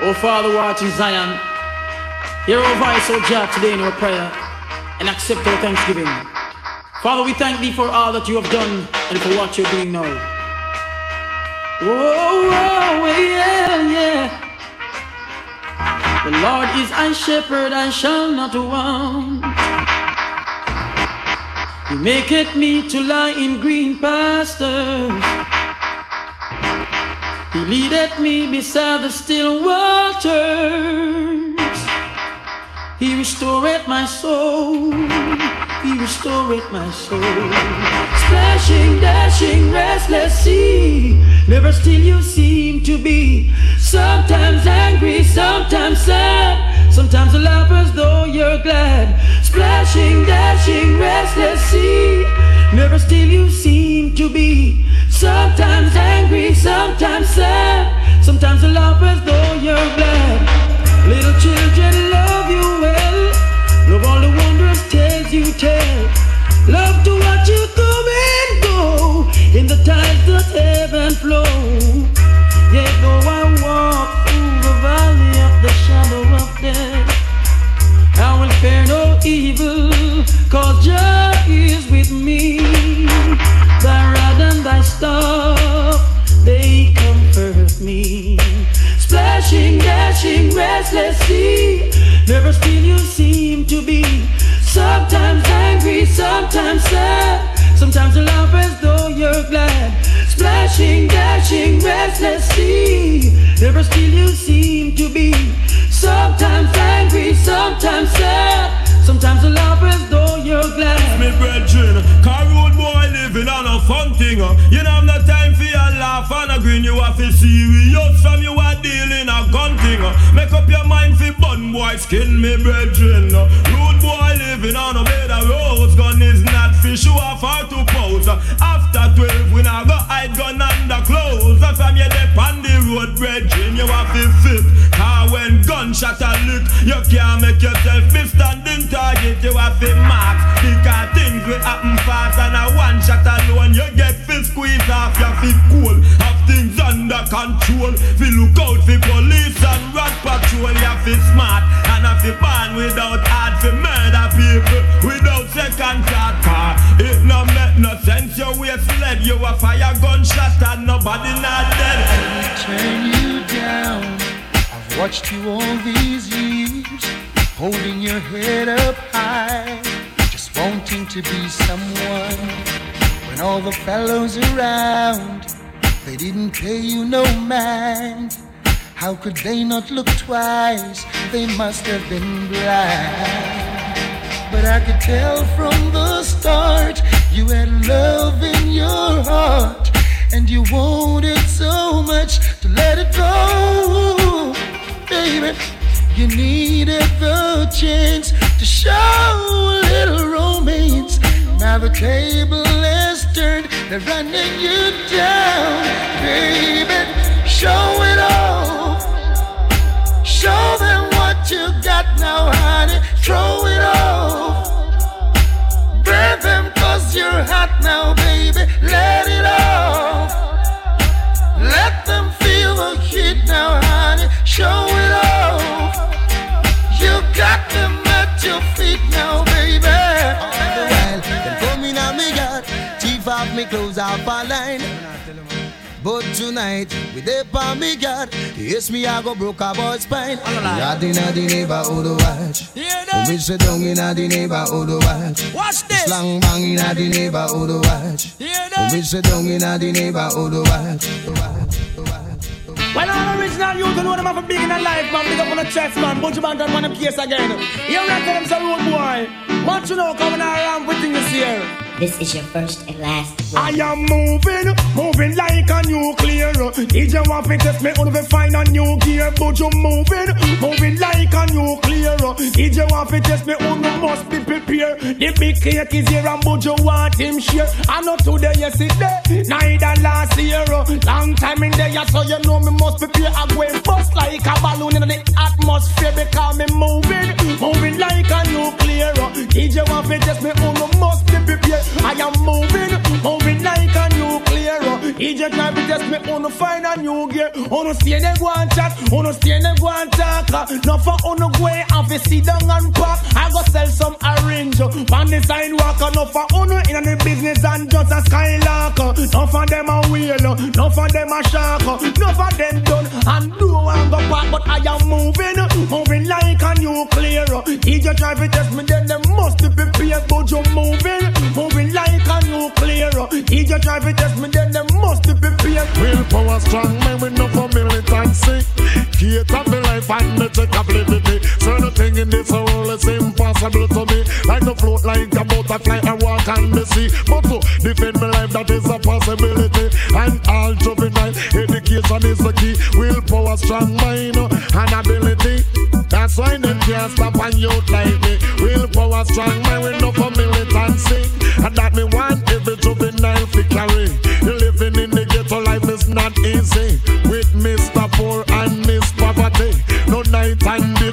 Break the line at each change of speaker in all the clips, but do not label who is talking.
Oh Father, watching Zion, hear our voice, oh God, today in our prayer, and accept our thanksgiving. Father, we thank thee for all that you have done and for what you're doing now. Oh, oh yeah, yeah. The Lord is my shepherd, I shall not want. He maketh me to lie in green pastures. He leadeth me beside the still waters. He restoreth my soul. He restoreth my soul. Splashing, dashing, restless sea. Never still you seem to be. Sometimes angry, sometimes sad. Sometimes you laugh as though you're glad. Splashing, dashing, restless sea. Never still you seem to be. Sometimes angry, sometimes sad. Sometimes you laugh as though you're glad. Little children love you well. Love all the wondrous tales you tell. Love to watch you come and go in the tides that heaven flow. Yet though I walk through the valley of the shadow of death, I will fear no evil, cause restless sea. Never still you seem to be. Sometimes angry, sometimes sad. Sometimes you laugh as though you're glad. Splashing, dashing, restless sea. Never still you seem to be. Sometimes angry, sometimes sad. Sometimes you laugh as though you're glad.
Me brethren, car road boy living on a fun thing. You know have no time for your laugh and a green, You have to serious from you are dealing a gun thing. Make up your mind for bun boy skin, me brethren. Road boy living on a bed of rose. Gun is not for show off or to uh. After 12, we now go hide gun under clothes. And from you dep on the road, brethren, you have to fit. Car when gunshot a lick, you can't make yourself miss standing target. You have to mark because things will happen fast and a one shot alone you get fi squeeze off your fi cool. Have things under control. We look out for police and rat patrol. You fi smart and have fi born without heart fi murder people without second thought. It no make no sense. Your waist led you a fire gunshot and nobody not dead.
turn you down. I've watched you all these years, holding your head up high, just wanting to be someone. When all the fellows around, they didn't pay you no mind. How could they not look twice? They must have been blind. But I could tell from the start you had love in your heart. And you wanted so much to let it go, baby. You needed the chance to show a little romance. Now the table is turned, they're running you down, baby. Show it off. Show them what you got now, honey. Throw it off. Burn them cause you're hot now, baby. Let it off. Let them feel the heat now, honey. Show it off. You got them at your feet now, baby.
Off me clothes off a line. But tonight, we dey on me yard. Yes, me I go broke a boy's spine. Not inna the neighborhood watch. We sit down inna the neighborhood watch.
Watch this.
Slang bang inna the neighborhood watch. We sit down inna the neighborhood watch.
Well, all the original youth, you know them have a big in life, man. Big up on the chest, man. Bunch of man done one of case again. You reckon them some road boy. What you know coming around with things this year?
This is your first and last
I am moving, moving like a nuclear. DJ want to test me, only find a new gear. But you moving, moving like a nuclear. DJ want to test me, only must be prepared. The big cake is here and but you want him share. I know today, yesterday, neither last year. Long time in there, so you know me must prepare. I go and bust like a balloon in the atmosphere because me moving, moving like a nuclear. DJ want to test me, only must be prepared. I am moving, moving DJ try to test me, wanna find a new gear. Wanna see them go and chat, wanna see them go and talk. Not for wanna go and fi sit down and pack. I go sell some orange on the sidewalk. Not for wanna in the business and just a skylark. Not for them a wheel, not for them a shark. Not for them done and do and go back, but I am moving, moving like a nuclear. DJ try to test me, then they must be prepared, but you moving, moving like a nuclear. DJ try to test me,
Strong, man, we know for militancy. Create up the life and the check of liberty. Certain thing in this world is impossible to me. Like to float like a butterfly and walk on the sea. But to defend my life, that is a possibility. And all juvenile education is the key. Willpower, strong mind, and ability. That's why them can't stop and youth like me. Willpower, strong mind, we know for militancy. And that me want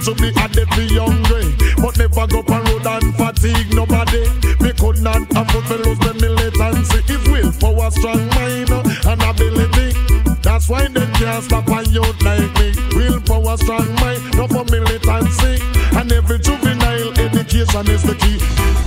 to be a devil hungry. But never go on road and fatigue nobody. Me could not afford to lose the militancy. If willpower, strong mind, and ability. That's why they can't stop a youth like me. Willpower, strong mind, no for militancy. And every juvenile education is the key.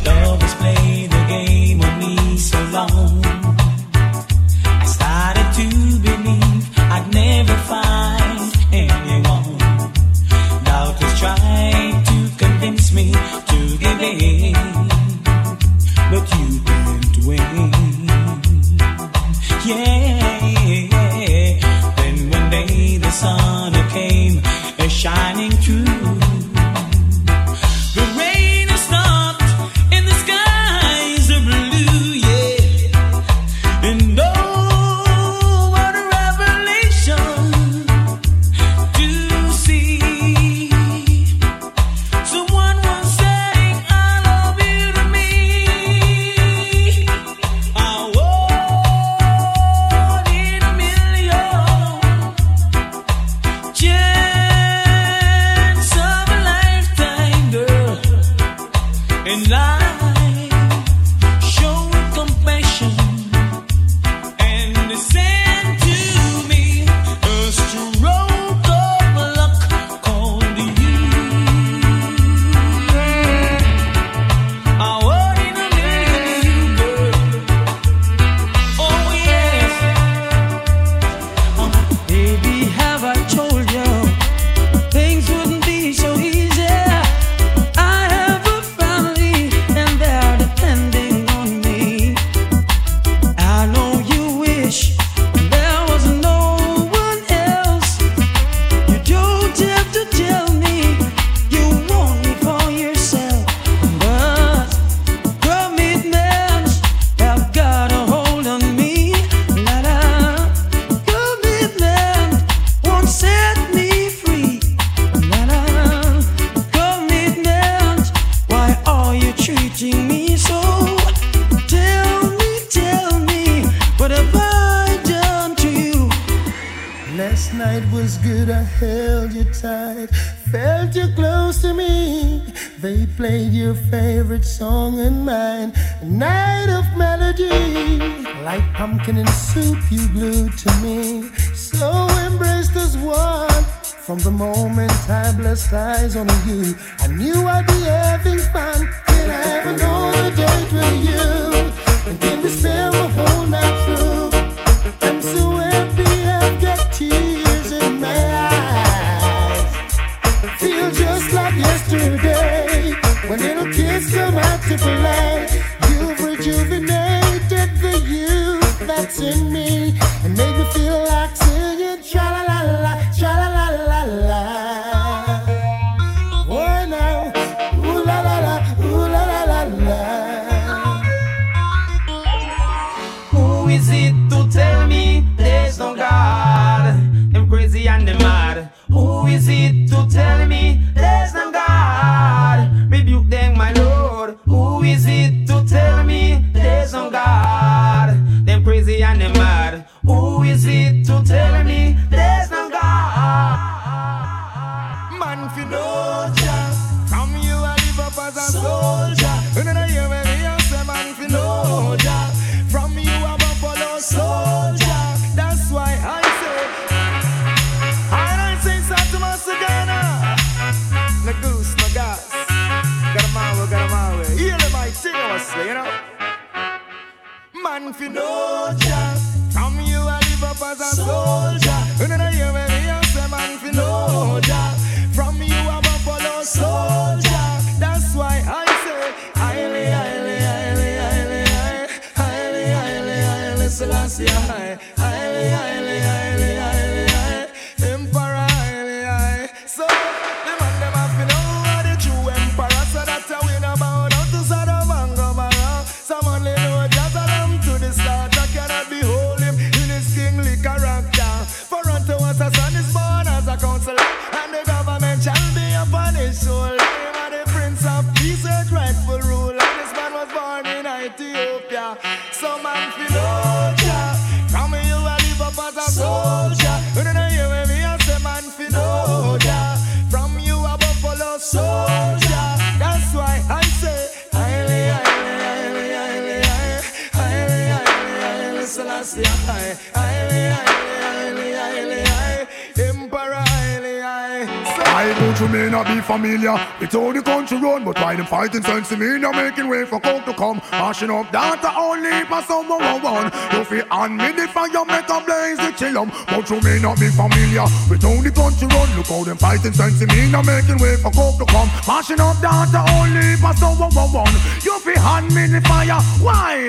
You
may not be familiar with how the country run, but why them fighting sense me, now making way for coke to come. Mashing up data only for someone one one. You feel on me the fire, make a blaze the chillum. But you may not be familiar with how the country run. Look how them fighting sense me, now making way for coke to come. Mashing up data only for someone one one. You feel on me the fire, why?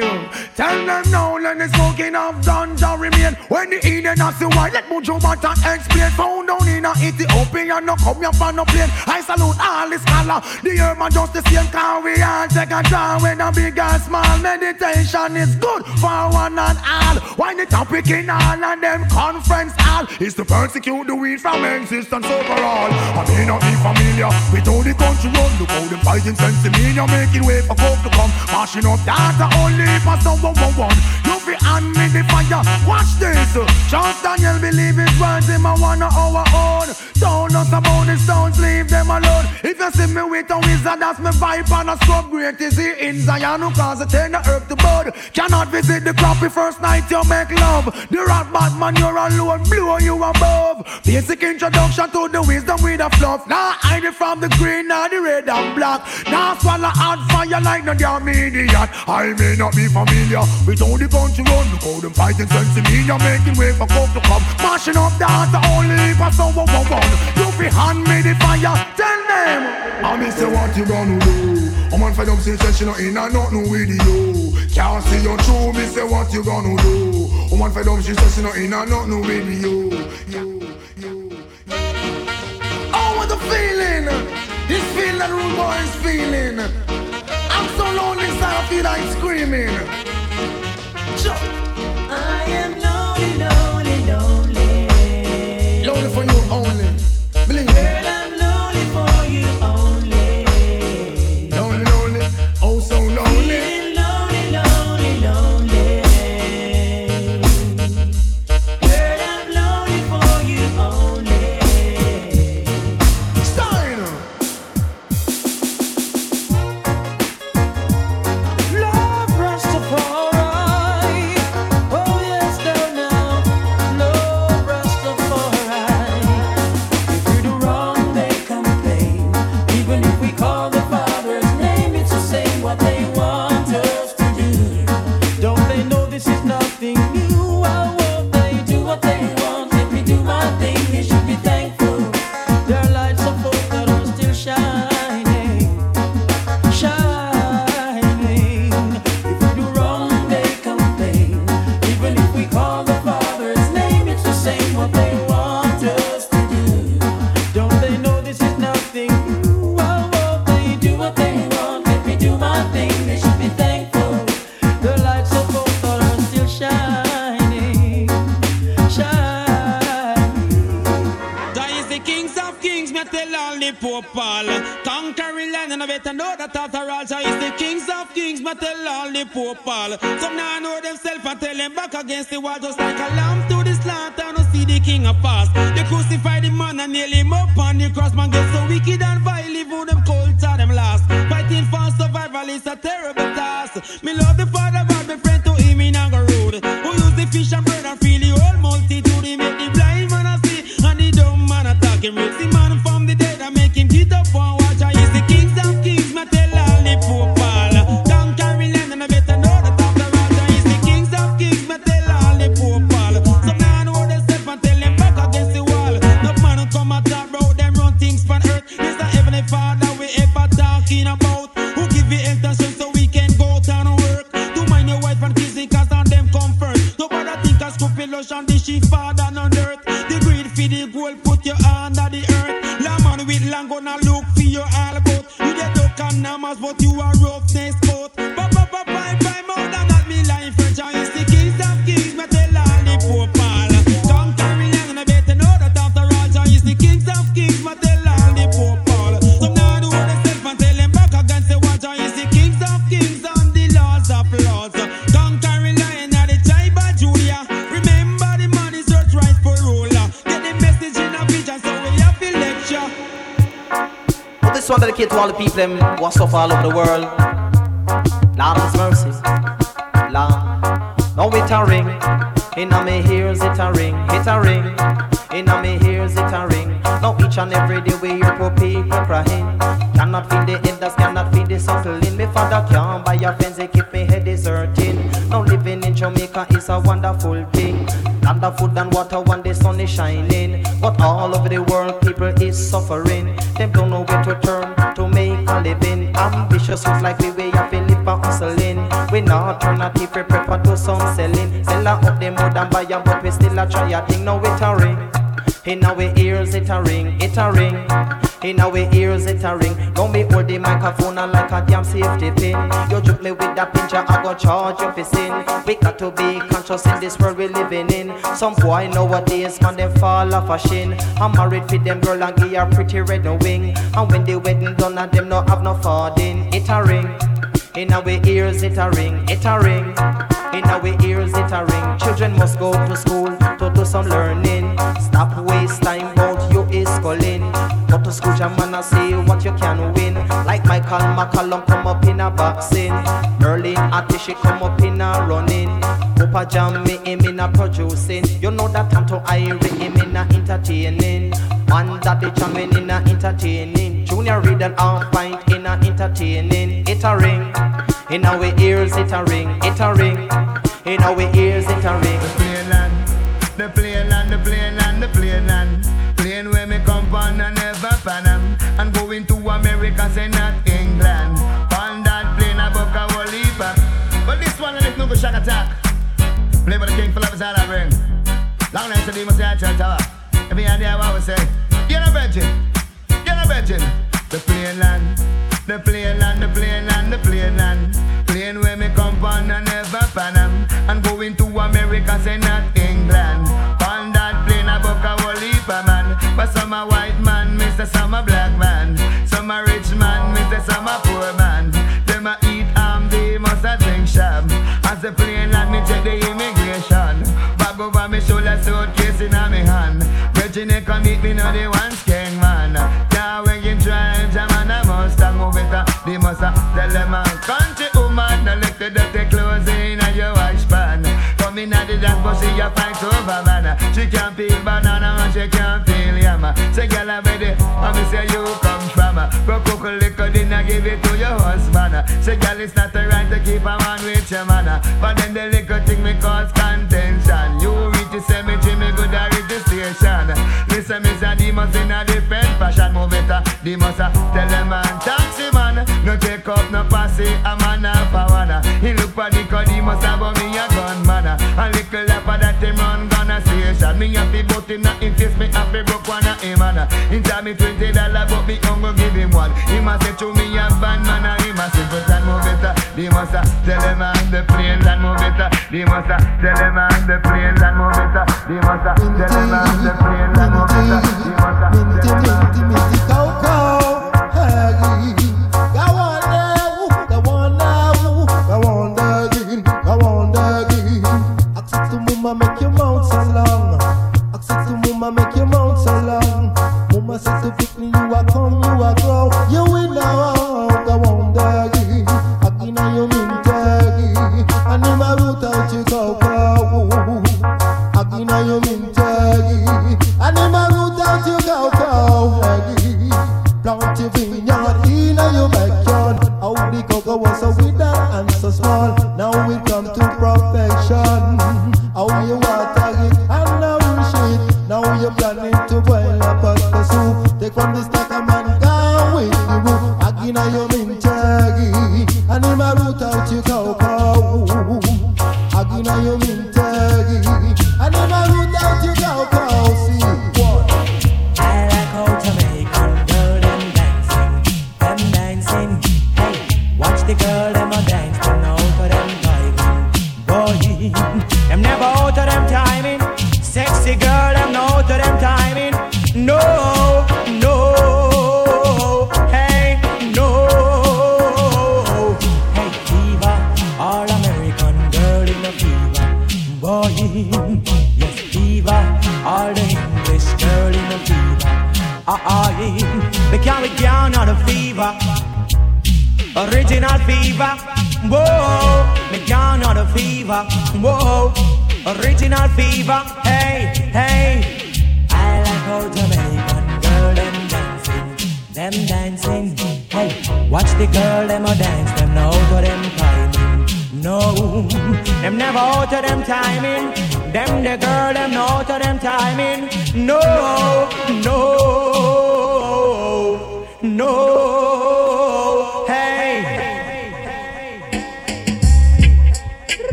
Tell them now, let the smoking of ganja remain. When the Eden has the white, let Mojo Bata explain. Found down in a Ethiopia, no come here for no plane. I salute all the scholar. The human just the same car we all take a draw when a big and small. Meditation is good for one and all. Why the topic in all and them conference hall is to persecute the weed from existence overall. I may not be familiar with how the country run. Look how them fighting sense in me, you're making way for coke to come. Mashing up data only for someone one one. You be on me the fire. Watch this. Charles Daniel believe his words him a one of our own. Don't us about the stones, leave them alone. If you see me with a wizard, that's me vibe and a scrub great is he in Zion who cause it turn the earth to bud. Cannot visit the crappy first night you make love. The rat Batman you're alone, blow you above. Basic introduction to the wisdom with a fluff. Now hide it from the green, now the red and black. Now swallow hot fire like no damn idiot. I may not be familiar with how the country run. Look how them fighting sense in me, you're making way for coke to come. Mashing up the heart only for someone one. You fi hand me the fire, tell them. I me say what you gonna do. I'm on fire up since she not in and nothing with you. Can't see you through, me say what you gonna do. I'm on fire up she says she not in and nothing with you. You, you. Oh, what the feeling! This feeling that rude boy is feeling. I'm so lonely inside, I feel like screaming. Sure.
I am lonely, lonely, lonely.
Lonely for you only. Believe me.
It a ring, in a me ears it a ring, it a ring, in a me ears it a ring. Now each and every day we hear poor people crying. Cannot feed the elders, cannot feed the suckling. Me father can't buy a fence, they keep me head deserting. Now living in Jamaica is a wonderful thing. Land of food and water when the sun is shining. But all over the world, people is suffering. Them don't know where to turn to make a living. Ambitious youth like we, we have to live and hustling. We not alternative, we prefer to some selling. Sell up the more than buy a, but we still a try a thing. Now it a ring. In our ears it a ring, it a ring. In our ears it a ring. Don't me hold the microphone like a damn safety pin. You juke me with that pincher, I go charge you for sin. We got to be conscious in this world we living in. Some boy nowadays man them fall off a shin. I'm married with them girl and give her pretty red no wing. And when the wedding done and them no have no farding, it a ring. In our ears it a ring, it a ring. In our ears it a ring. Children must go to school to do some learning. Stop waste time about you is schooling. Go to school, jam and see what you can win. Like Michael McCallum come up in a boxing. Merlene Ottey come up in a running. Papa Jammy him in a producing. You know that Tanto Irie him in a entertaining. One that Daddy jamming in a entertaining. Junior Reid and fight in a entertaining. It a ring. In our ears it a ring. It a ring. In our ears it a ring.
plane land, the plane land, the plane land, the plane land. Plane where me come from and never Pan Am. And going to America, say not England. On that plane, I book a whole heap But this one, I no go shock attack. Play by the king for love is all I bring. Long nights, the must say I try tower. If you idea what we say, you're a virgin, you're a virgin. The plane land, the plane land, the plane land, the plane land. Plane where me come from and never Pan Am. And going to America, say not England. On that plane, I book a whole heap of man. But some a white man, Mr. Some a black man. Some a rich man, Mr. Some a poor man. Them a eat ham, they must a drink sham. As the plane land, me check the immigration. Bag over me shoulder, suitcase in a me hand. Virginia come meet me, now they one a tell them a country woman, the look the dirty clothes in a your wash pan. Come in at the dance, but she a fight over man. She can't peel banana and she can't peel yam. Say girl, I'm ready, me say you come from. Go cook a liquor, I give it to your husband. Say girl, it's not the right to keep a man with your man. But then the liquor thing me cause contention. You reach the cemetery, me go to reach the station. Listen, me say demons in a different fashion. Move it, uh, demons uh, tell them man, posse, a man half a one. He look for the cause he must have me a gunman. A little lap that him run gonna station. Me have to bout him not in face, me have to broke one of him man. In time me twenty dollar, but me hungry give him one. He must say to me a bad man, he must simple and move it. uh, He must uh, tell him man the plane move it. uh, He must uh, tell him man the plane move it. uh, He must uh, tell him man the plane and move it.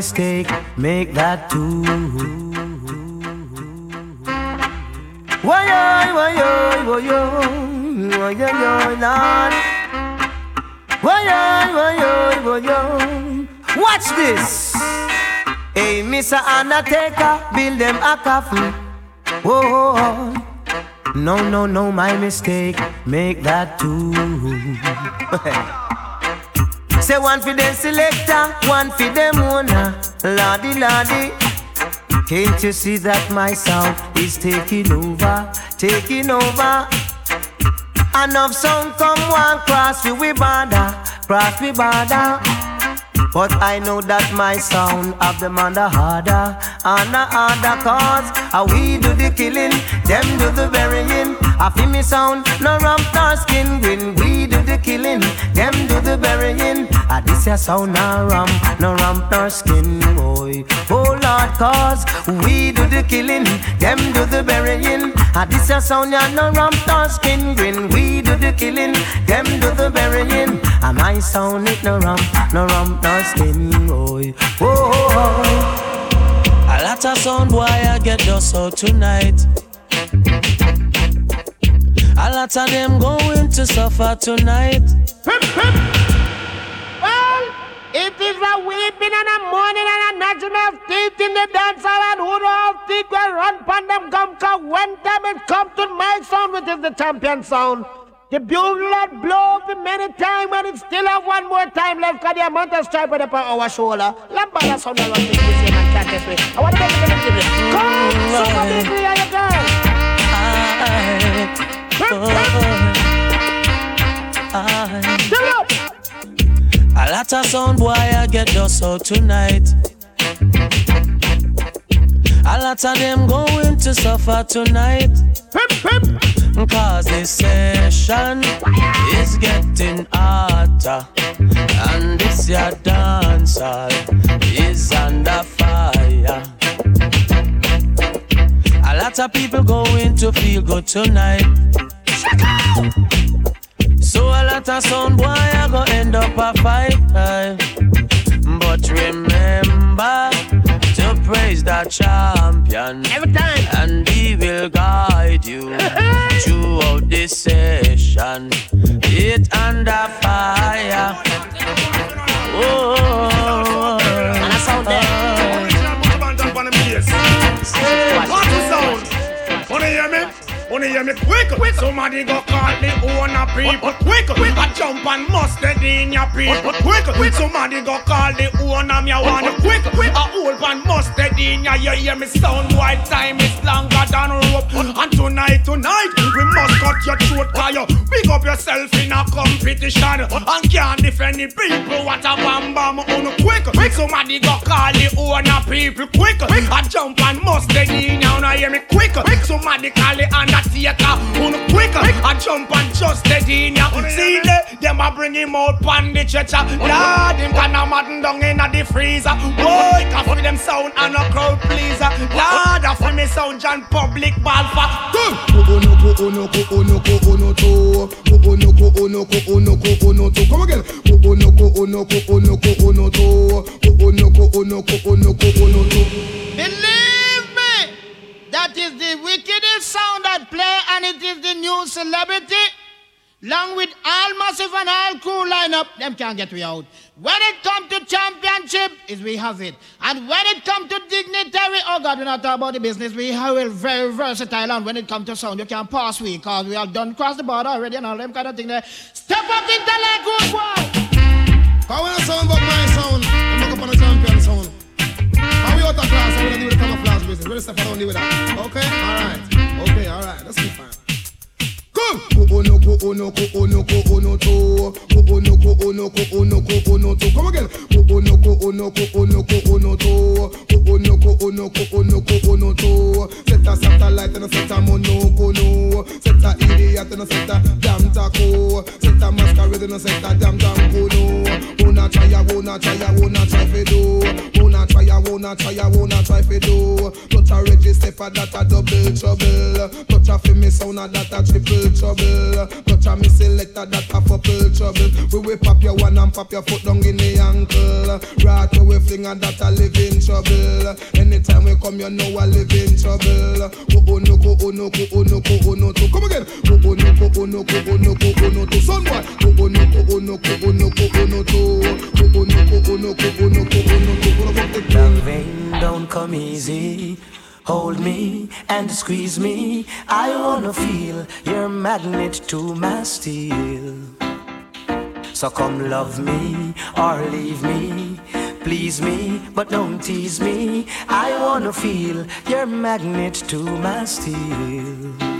Mistake. Make that too. Why, why, why, why, why, why, Lord. Why, why, why, why, Watch this. Hey, Mr. Undertaker, build them a coffin. Whoa, no, no, no, my mistake. Make that two. Say one for the selector, one for them owner. Lordy, lordy. Can't you see that my sound is taking over, taking over? Enough sound come one cross we we border, cross we border. But I know that my sound of them under harder, under harder cause how we do the killing, them do the burying. I feel me sound, no rump nor skin when we the killing, them do the burying. Ah, this ya sound no rump, no rump nor skin, boy. Oh Lord, cause we do the killing, them do the burying. Ah, this ya sound ya no rump nor skin when we do the killing, them do the burying. Ah, my sound it no rump, no rump nor skin, boy. Oh, oh, oh.
A lot of sound boy I get just out tonight. A lot of them going to suffer tonight.
Well, it is a weeping and a mourning and a gnashing of teeth in the dance hall and who know how teeth will run pon them come cause when time it come to my sound which is the champion sound. The bugle had blow for many times and it still have one more time left cause the amount of stripe upon our shoulder. Lambada sound this can't. I want to
A lot of sound boy I get just out tonight. A lot of them going to suffer tonight. Cause this session is getting hotter. And this your dancer is under fire. A lot of people going to feel good tonight. So a lot of sound boy I go end up a fight. aye. But remember to praise the champion
every time,
and he will guide you throughout this session. It under fire. Oh,
and I sound there.
What's the sound? Wanna hear me? Wanna hear me quick? quick. Somebody go call the owner people quick. quick. I jump and mustard in your people quick. quick. Somebody go call the owner me I want it quick. quick. I hold and mustard in ya. You hear me sound white time is longer than rope. And tonight, tonight we must cut your throat cause you big up yourself in a competition and can't defend the people. What a bam bam oh on quick. quick. Somebody go call the owner people quick. quick. I jump and mustard in ya. Now hear me quick. quick. Somebody call the undertaker on quick. I jump and just dead in ya. See the them a bring him out pan the stretcher. Lord, him can a madden down in a the freezer. Boy, cause for them sound and a crowd pleaser. Lord, of me sound John Public Balfa.
Onoko, onoko, onoko, onoto. Onoko, onoko, onoko, onoto. Come again. Onoko, onoko, onoko, onoto. Onoko, onoko, onoko, onoto.
Believe me, that is the wickedest sound that play, and it is the new celebrity. Along with all massive and all cool lineup, them can't get we out. When it come to championship, is we have it. And when it come to dignitary, oh God, we're not talking about the business. We have it very versatile. And when it come to sound, you can't pass we, cause we have done cross the border already and all them kind of thing there. Step up into like good boy.
How when I sound but my sound, I'm up on the champion sound. How we out of class, I'm gonna do the business. Where stuff I don't deal with that. Okay, alright. Okay, alright. Let's. Come! Onoto. Come again. Set a satellite and a set a monoko, no. Set a idiot and a set a damn taco. Set a masquerade and a set a damn tanko, no. Wanna try, ya, wanna try, ya, wanna try for do. Wanna try, ya, wanna try, ya, wanna try for do. Touch a register for that a double trouble. Touch a fi me sound that a triple trouble. Touch a me selector that a purple trouble. We will pop your one and pop your foot down in the ankle. Right away fling a that a live in trouble. Anytime we come, you know I live in trouble. Oh no ko oh no ko oh no ko oh no to. Come again. Oh no ko oh no ko oh no ko oh no to. Son boy. Oh no ko oh no ko oh no ko oh no to. Oh no ko oh no ko oh no ko oh no to.
Loving don't come easy. Hold me and squeeze me. I wanna feel your magnet to my steel. So come love me or leave me. Please me, but don't tease me. I wanna feel your magnet to my steel.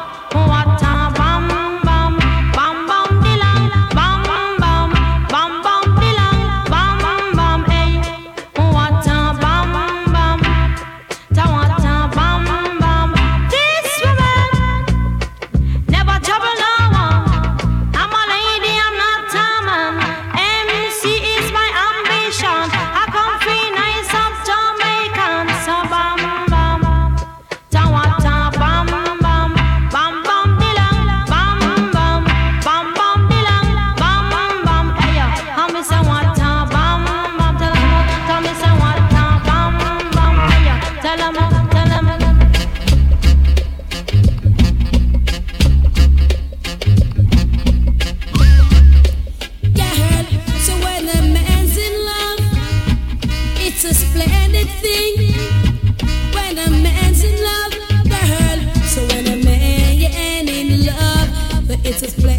but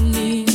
Forgive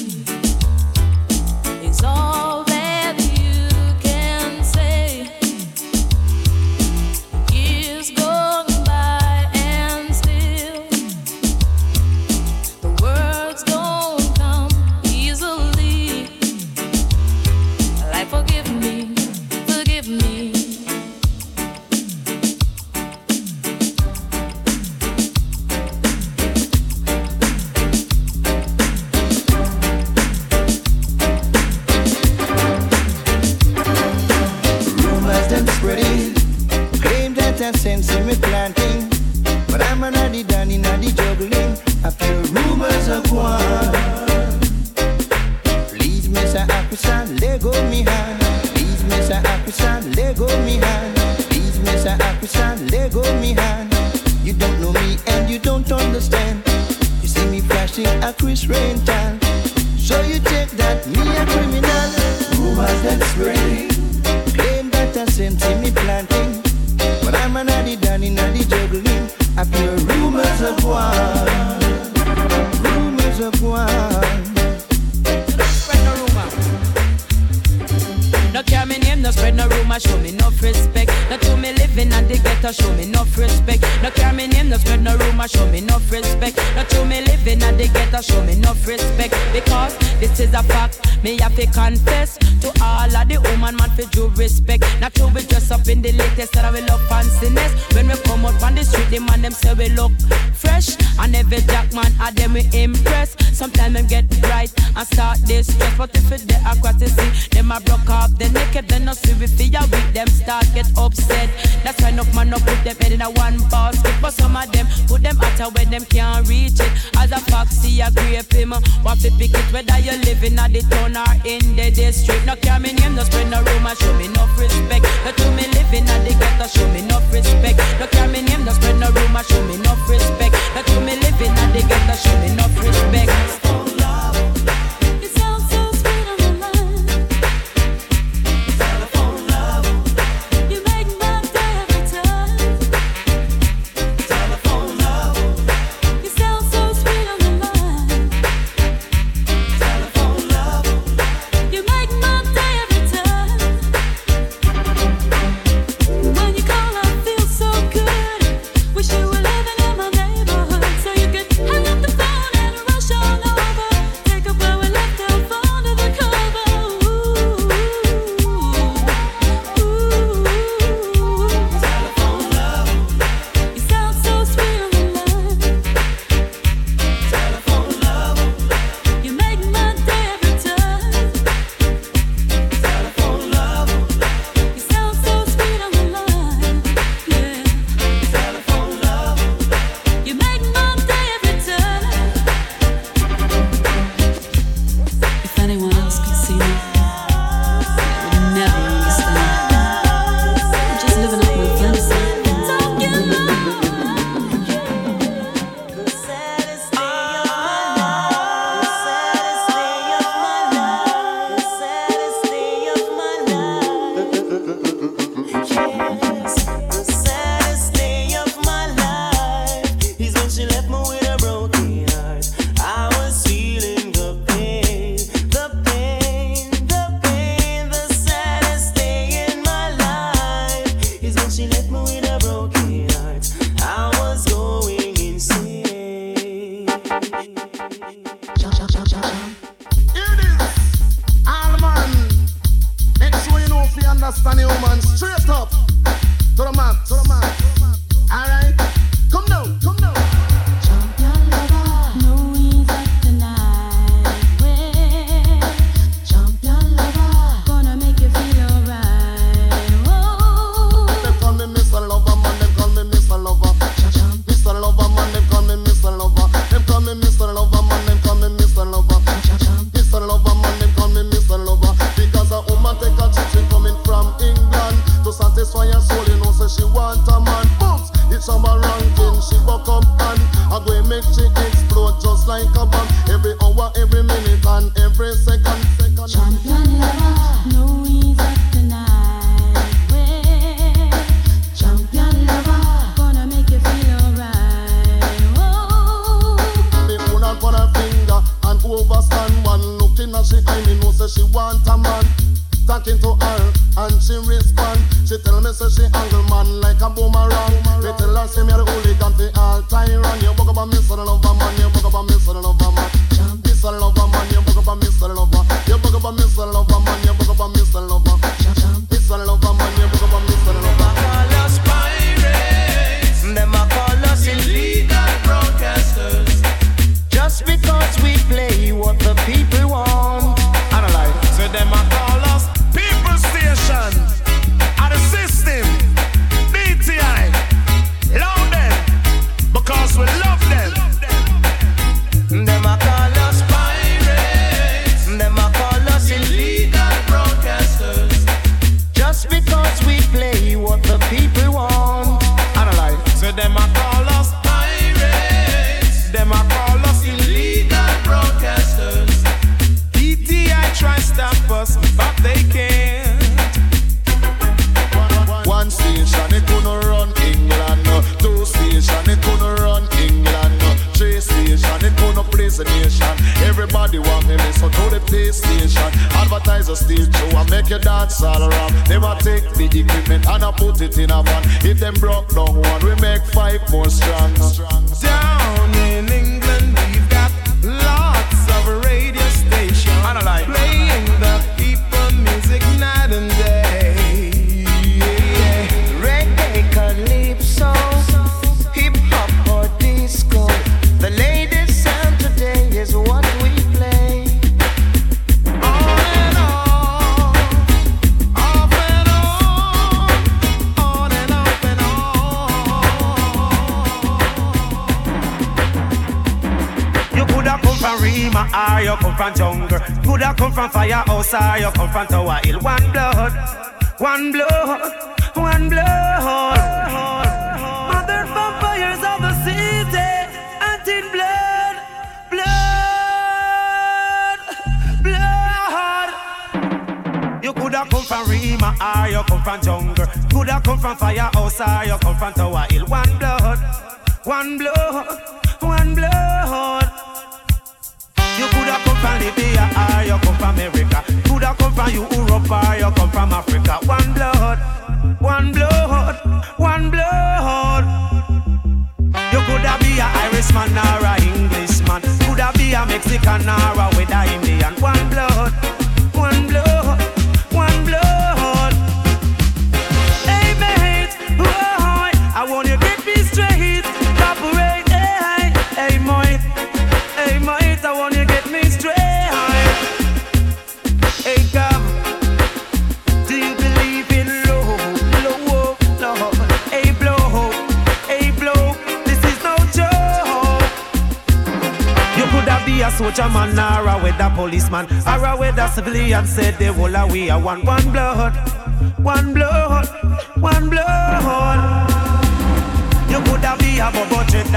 soldier man or
a with a
policeman. Or
a with a civilian said they will we are one. One blood one blood one blood.
You
could have
be a
Bobo Dread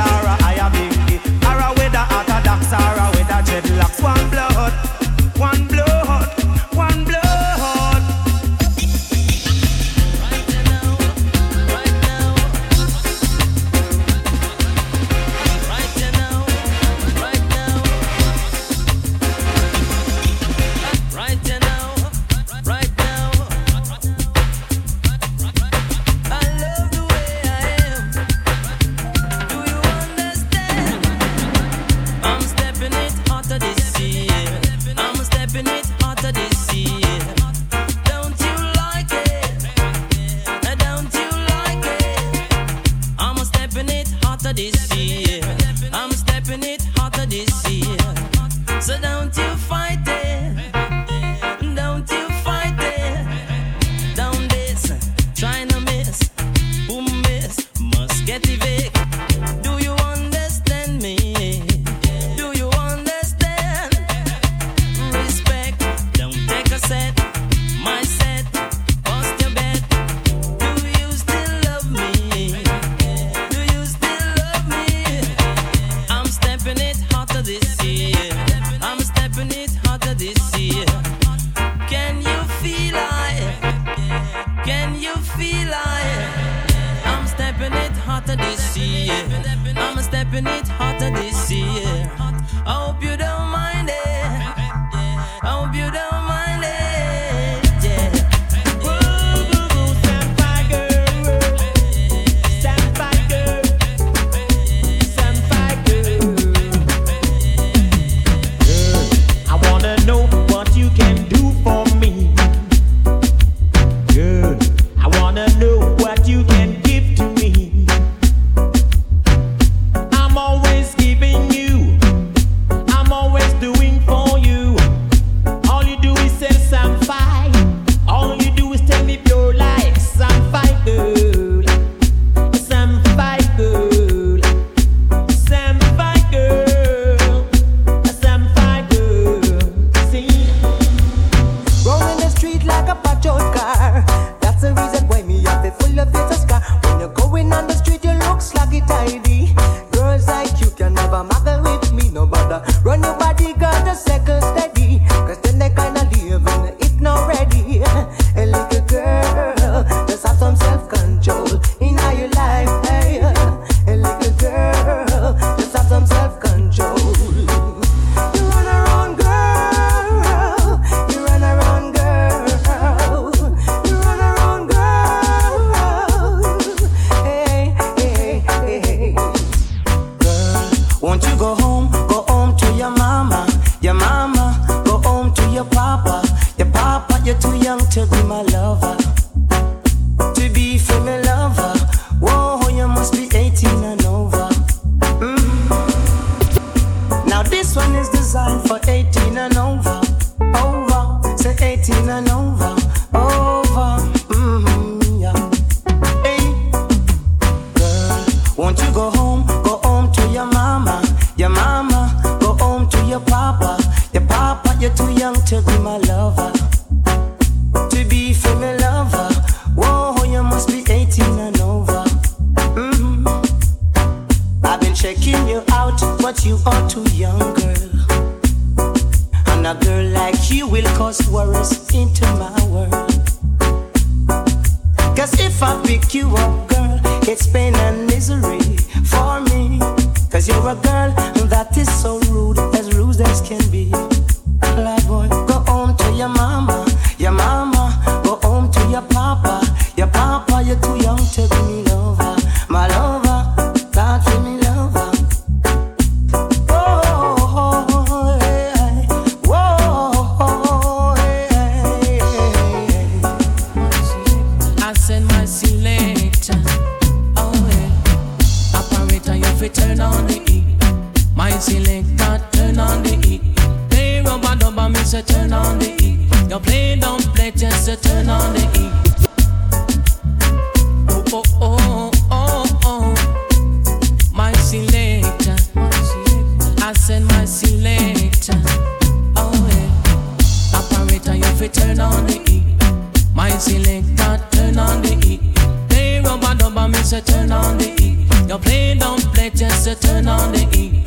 turn on the E.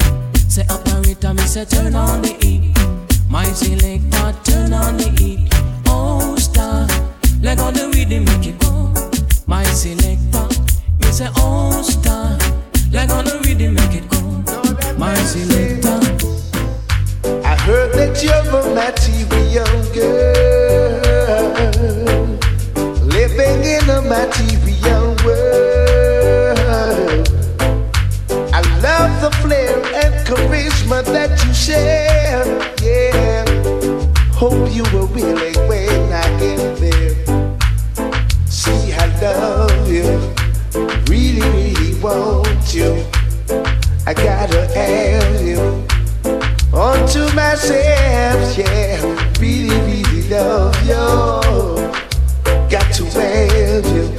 Say operator, me say turn on the E. My selector, turn on the E. Oh star, let go the rhythm, make it go. My selector, me say oh star, let go the rhythm, make it go. My selector.
I heard that you're a material girl, living in a material. charisma that you share. Yeah. Hope you will willing when I get there. See, I love you. Really,
really want you. I
gotta have you.
Onto myself, yeah. Really, really love you. Got to have you.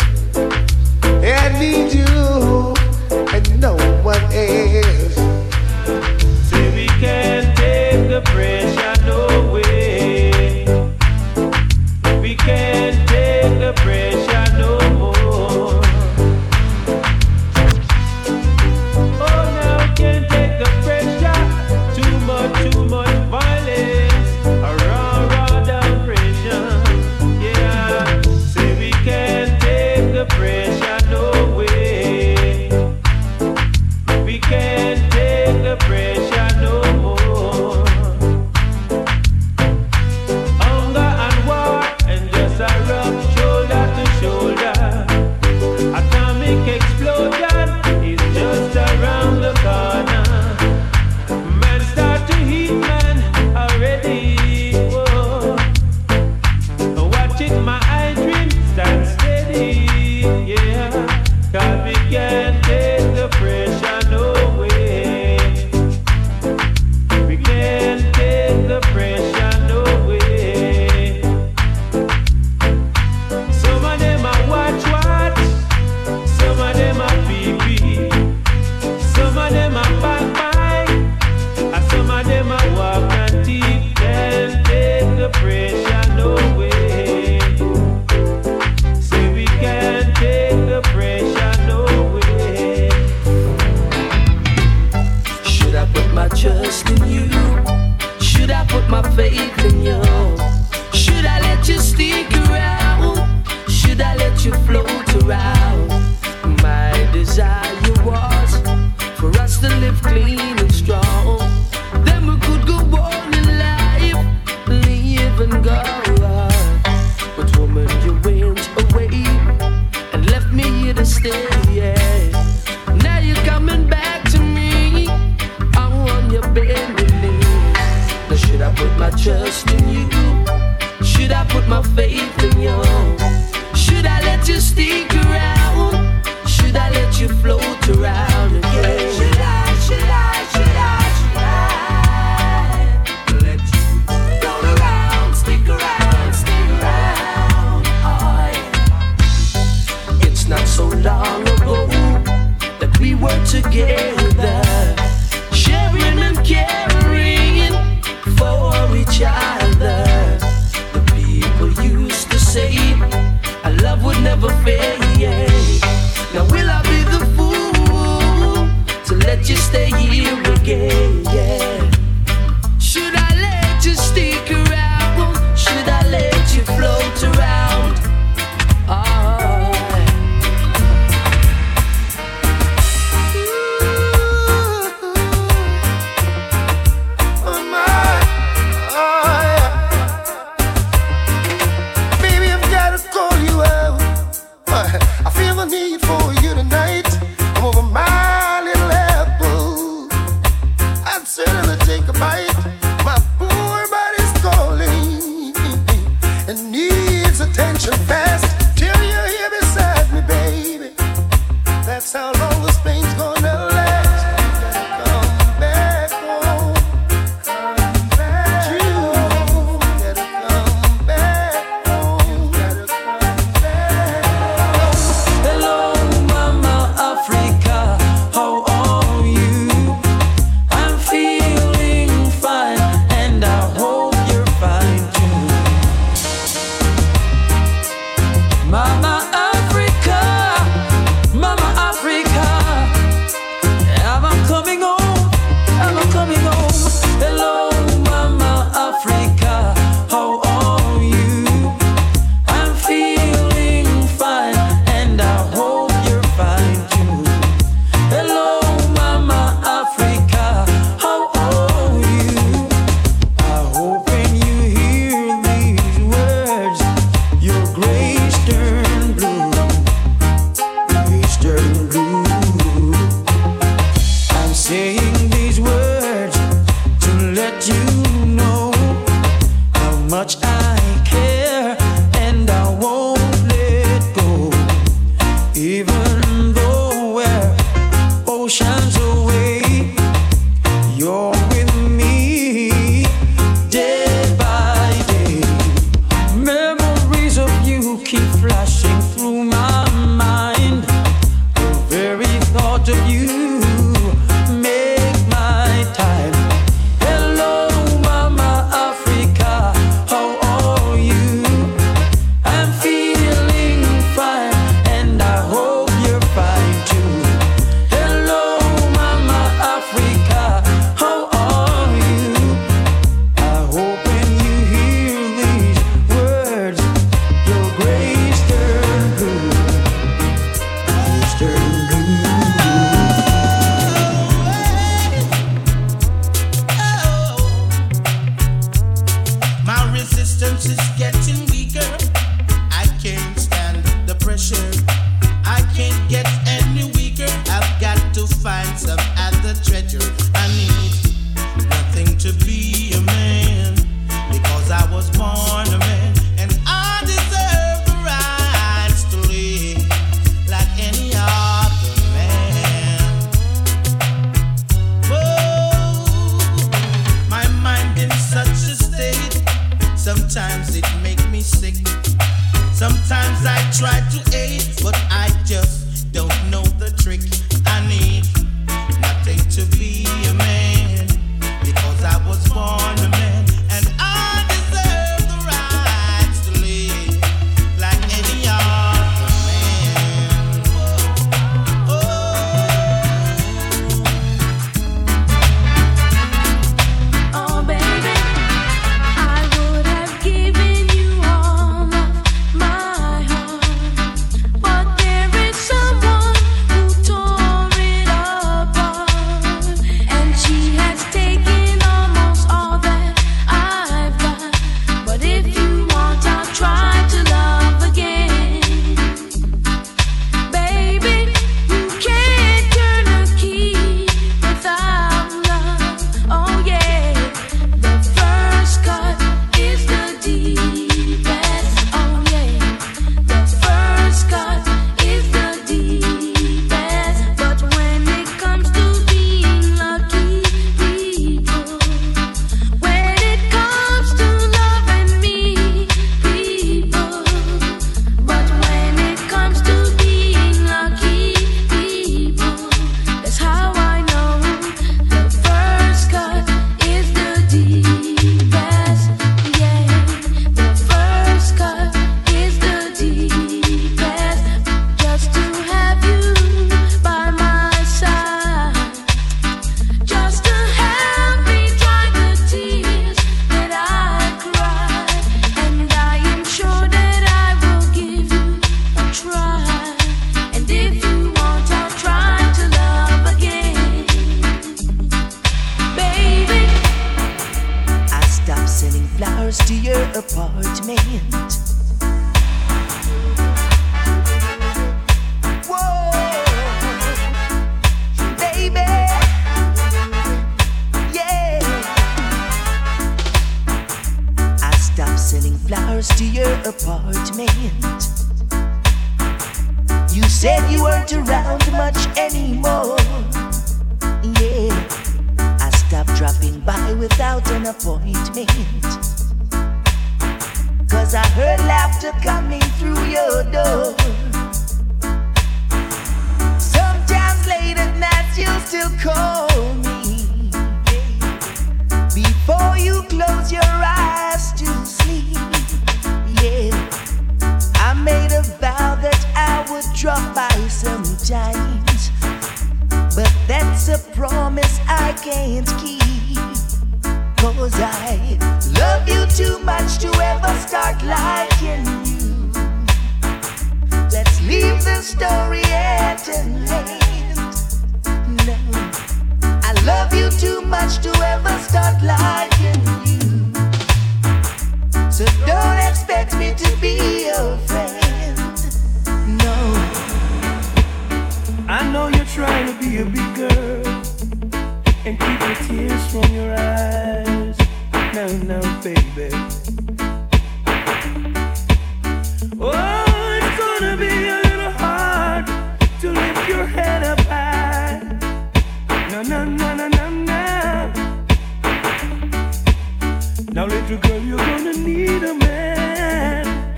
Now, little girl, you're gonna need a man.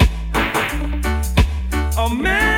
A man.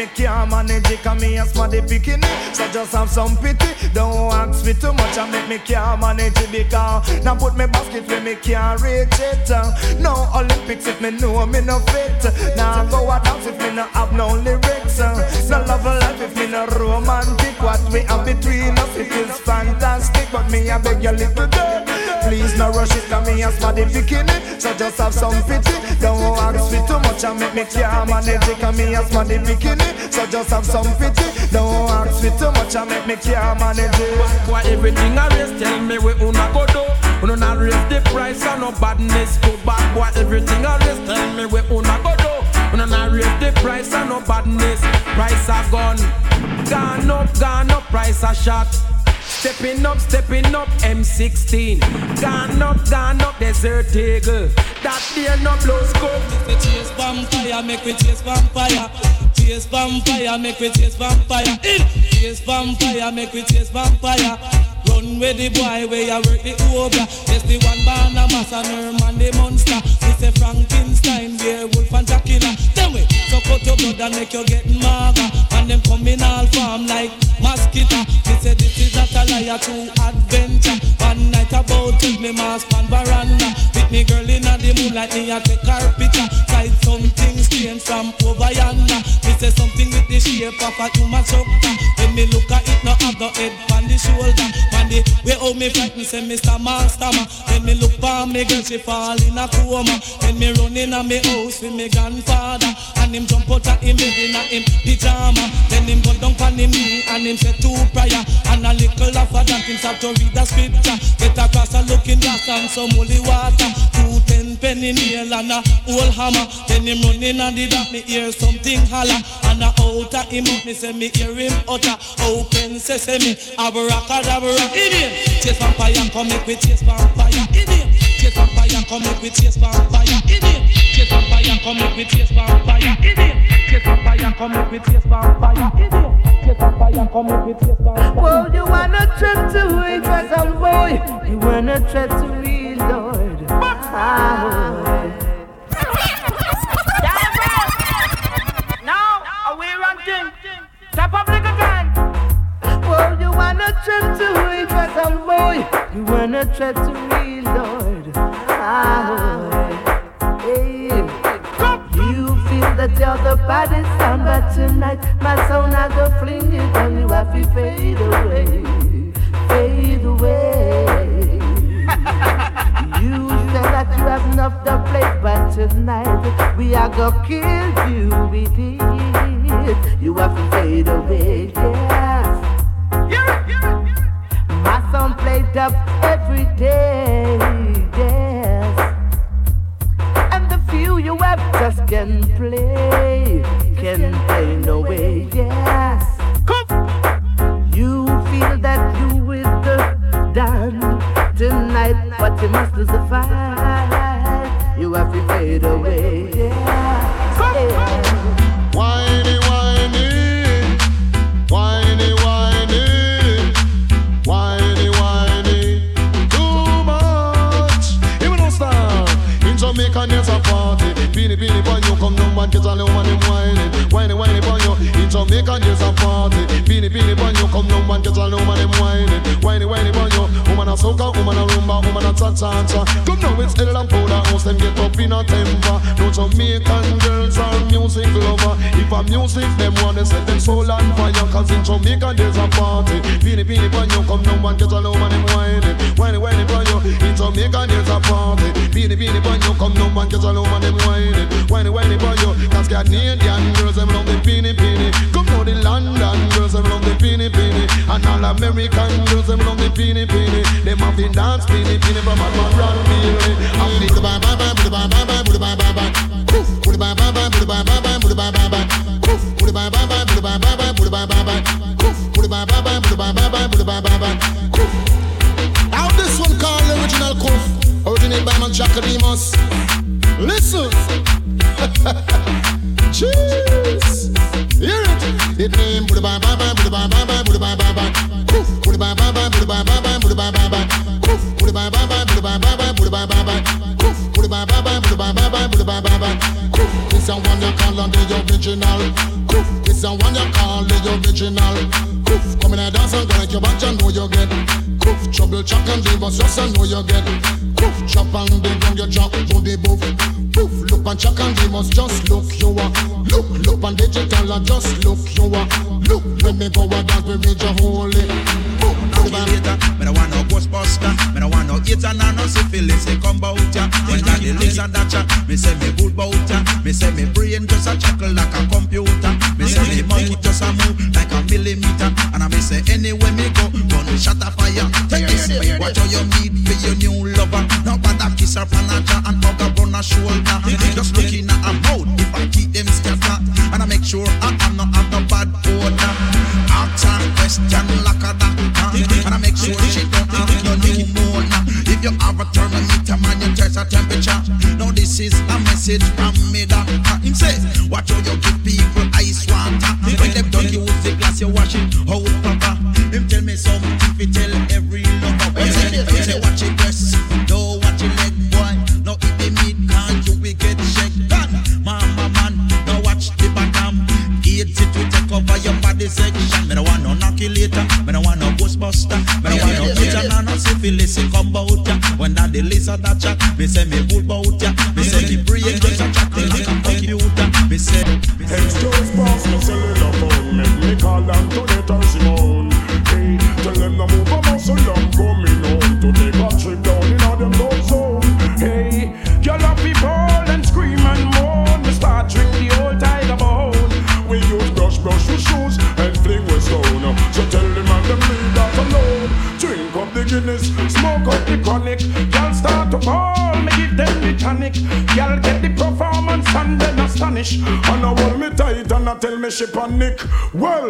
Me
can't
manage it. Come here, smarty bikini. So just have some pity. Don't ask me too much and make me can't manage it. Because now put me basket where me can't reach it. No Olympics if me know me no fit. Now go a dance if me no have no lyrics. No love a life if me no romantic. What we have between us it is fantastic. But me I beg you little girl. Please no rush it, come here, smarty bikini. So just have some pity. Don't ask me too much and make me can't manage it. Come here, smarty bikini. So just have some pity. Don't ask me too much and make me can't manage it.
Why everything I raise, tell me we una go do. Una raise the price and no badness go back. Why everything I raise, tell me we una go do. Una not raise the price and no badness. Price a gone, gone up, gone up. Price a shot. Stepping up, stepping up, M16. Gone up, gone up, desert eagle. That there no blow scope.
We chase vampire, make we chase vampire. Chase vampire, make we chase vampire. Chase vampire, make we chase vampire. Run with the boy where you work the obra. Yes, the one born a mass and her man the monster. It's a Frankenstein, werewolf and Dracula. Then we suck out your blood and make you get maga. Them come in all form like mosquito. Me say this is not a liar, true adventure. One night about take me mask on veranda. With me girl in the moonlight, me a take her picture. Sight something strange from over yonder. Me say something with the shape of a human structure. When me look at it, no have the head on the shoulder. Man, the way how me frighten, say Mr. Master. When me look for me girl, she fall in a coma. When me run in a me house with me grandfather, and him jump out of him in a him pyjama. Then him go down on him knee and him say two prayer, and a little after that him start to read the scripture. Get across a looking glass and some holy water. Two ten penny nail and a whole hammer. Then him running and the dark, me hear something holler. And a out of him up, me say me hear him utter. Open sesame, abracadabra. Idiot, chase vampire, come make we chase vampire. Idiot, chase vampire, come make we chase vampire. Idiot, chase vampire, come make we chase vampire. Idiot, chase vampire, come make we chase vampire. Idiot, chase vampire, come make we chase vampire.
Well, you wanna try to impress some boy. You wanna try to read, Lord. Ah,
Now, we ranking? Step up like a gun.
Well, you wanna try to impress some boy. You wanna try to read, Lord. Ah, you're the baddest sound, but tonight my sound I go fling it on you have to fade away, fade away. you say that you have enough to play, but tonight we are gonna kill you with it. You have to fade away, yes. My song played up every day, yes. And the few you
have just can play, can play no way, yes. Come. You feel that you with the done tonight, but you must lose the fight. You have to fade away,
Jamaica, there's a party. Beanie, beanie, boy, you come down and get a little money whining. Whiny, whiny, boy, you. A soca, woman a rumba, woman a cha-cha-cha. Come now, it's Ella and Powder House, them get up in a temper. No Jamaican girls are music lover. If a music, them wanna set them soul on fire. Cause in Jamaica, there's a party. Beanie, beanie, boy, you come down and get a little money whining. Whiny, whiny, boy, you. In Jamaica, there's a party. Beanie, beanie, boy, you come down and get a little money whining. Whiny, whiny, boy, you. Cause Canadian girls, them love the beanie, beanie. Come now, the London girls, them love the beanie, beanie. And all American girls, them love the beanie, beanie. Them have been dance beanie, beanie from a man run beanie. I'm the bye bye bye, bye bye bye, bye bye bye bye. Poof, bye bye bye, bye bye bye bye, bye bye bye. Poof, bye bye bye, bye bye bye bye, bye bye bye. Poof, bye bye bye, bye bye bye bye, bye bye. Now this one called the original Koof, originated by man Jacquemus. Listen. Cheers. Hear it. It name booty bye bye bye booty bye bye bye a one you call the original. Koof. This a one you call the original. Koof. Come in and dance and go like your back, you know you get. Koof. Trouble chuck and leave us just I know you get. Koof. Chop and the ground you chop to the boof. Poof, look and check and they must just look you are. Look, look and digital and just look you are. Look, let me go and dance with me holy.
Later, me no want no Ghostbuster, me no want no hate and no syphilis. They come bout ya, when that the lizard that ya. Me say me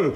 Well,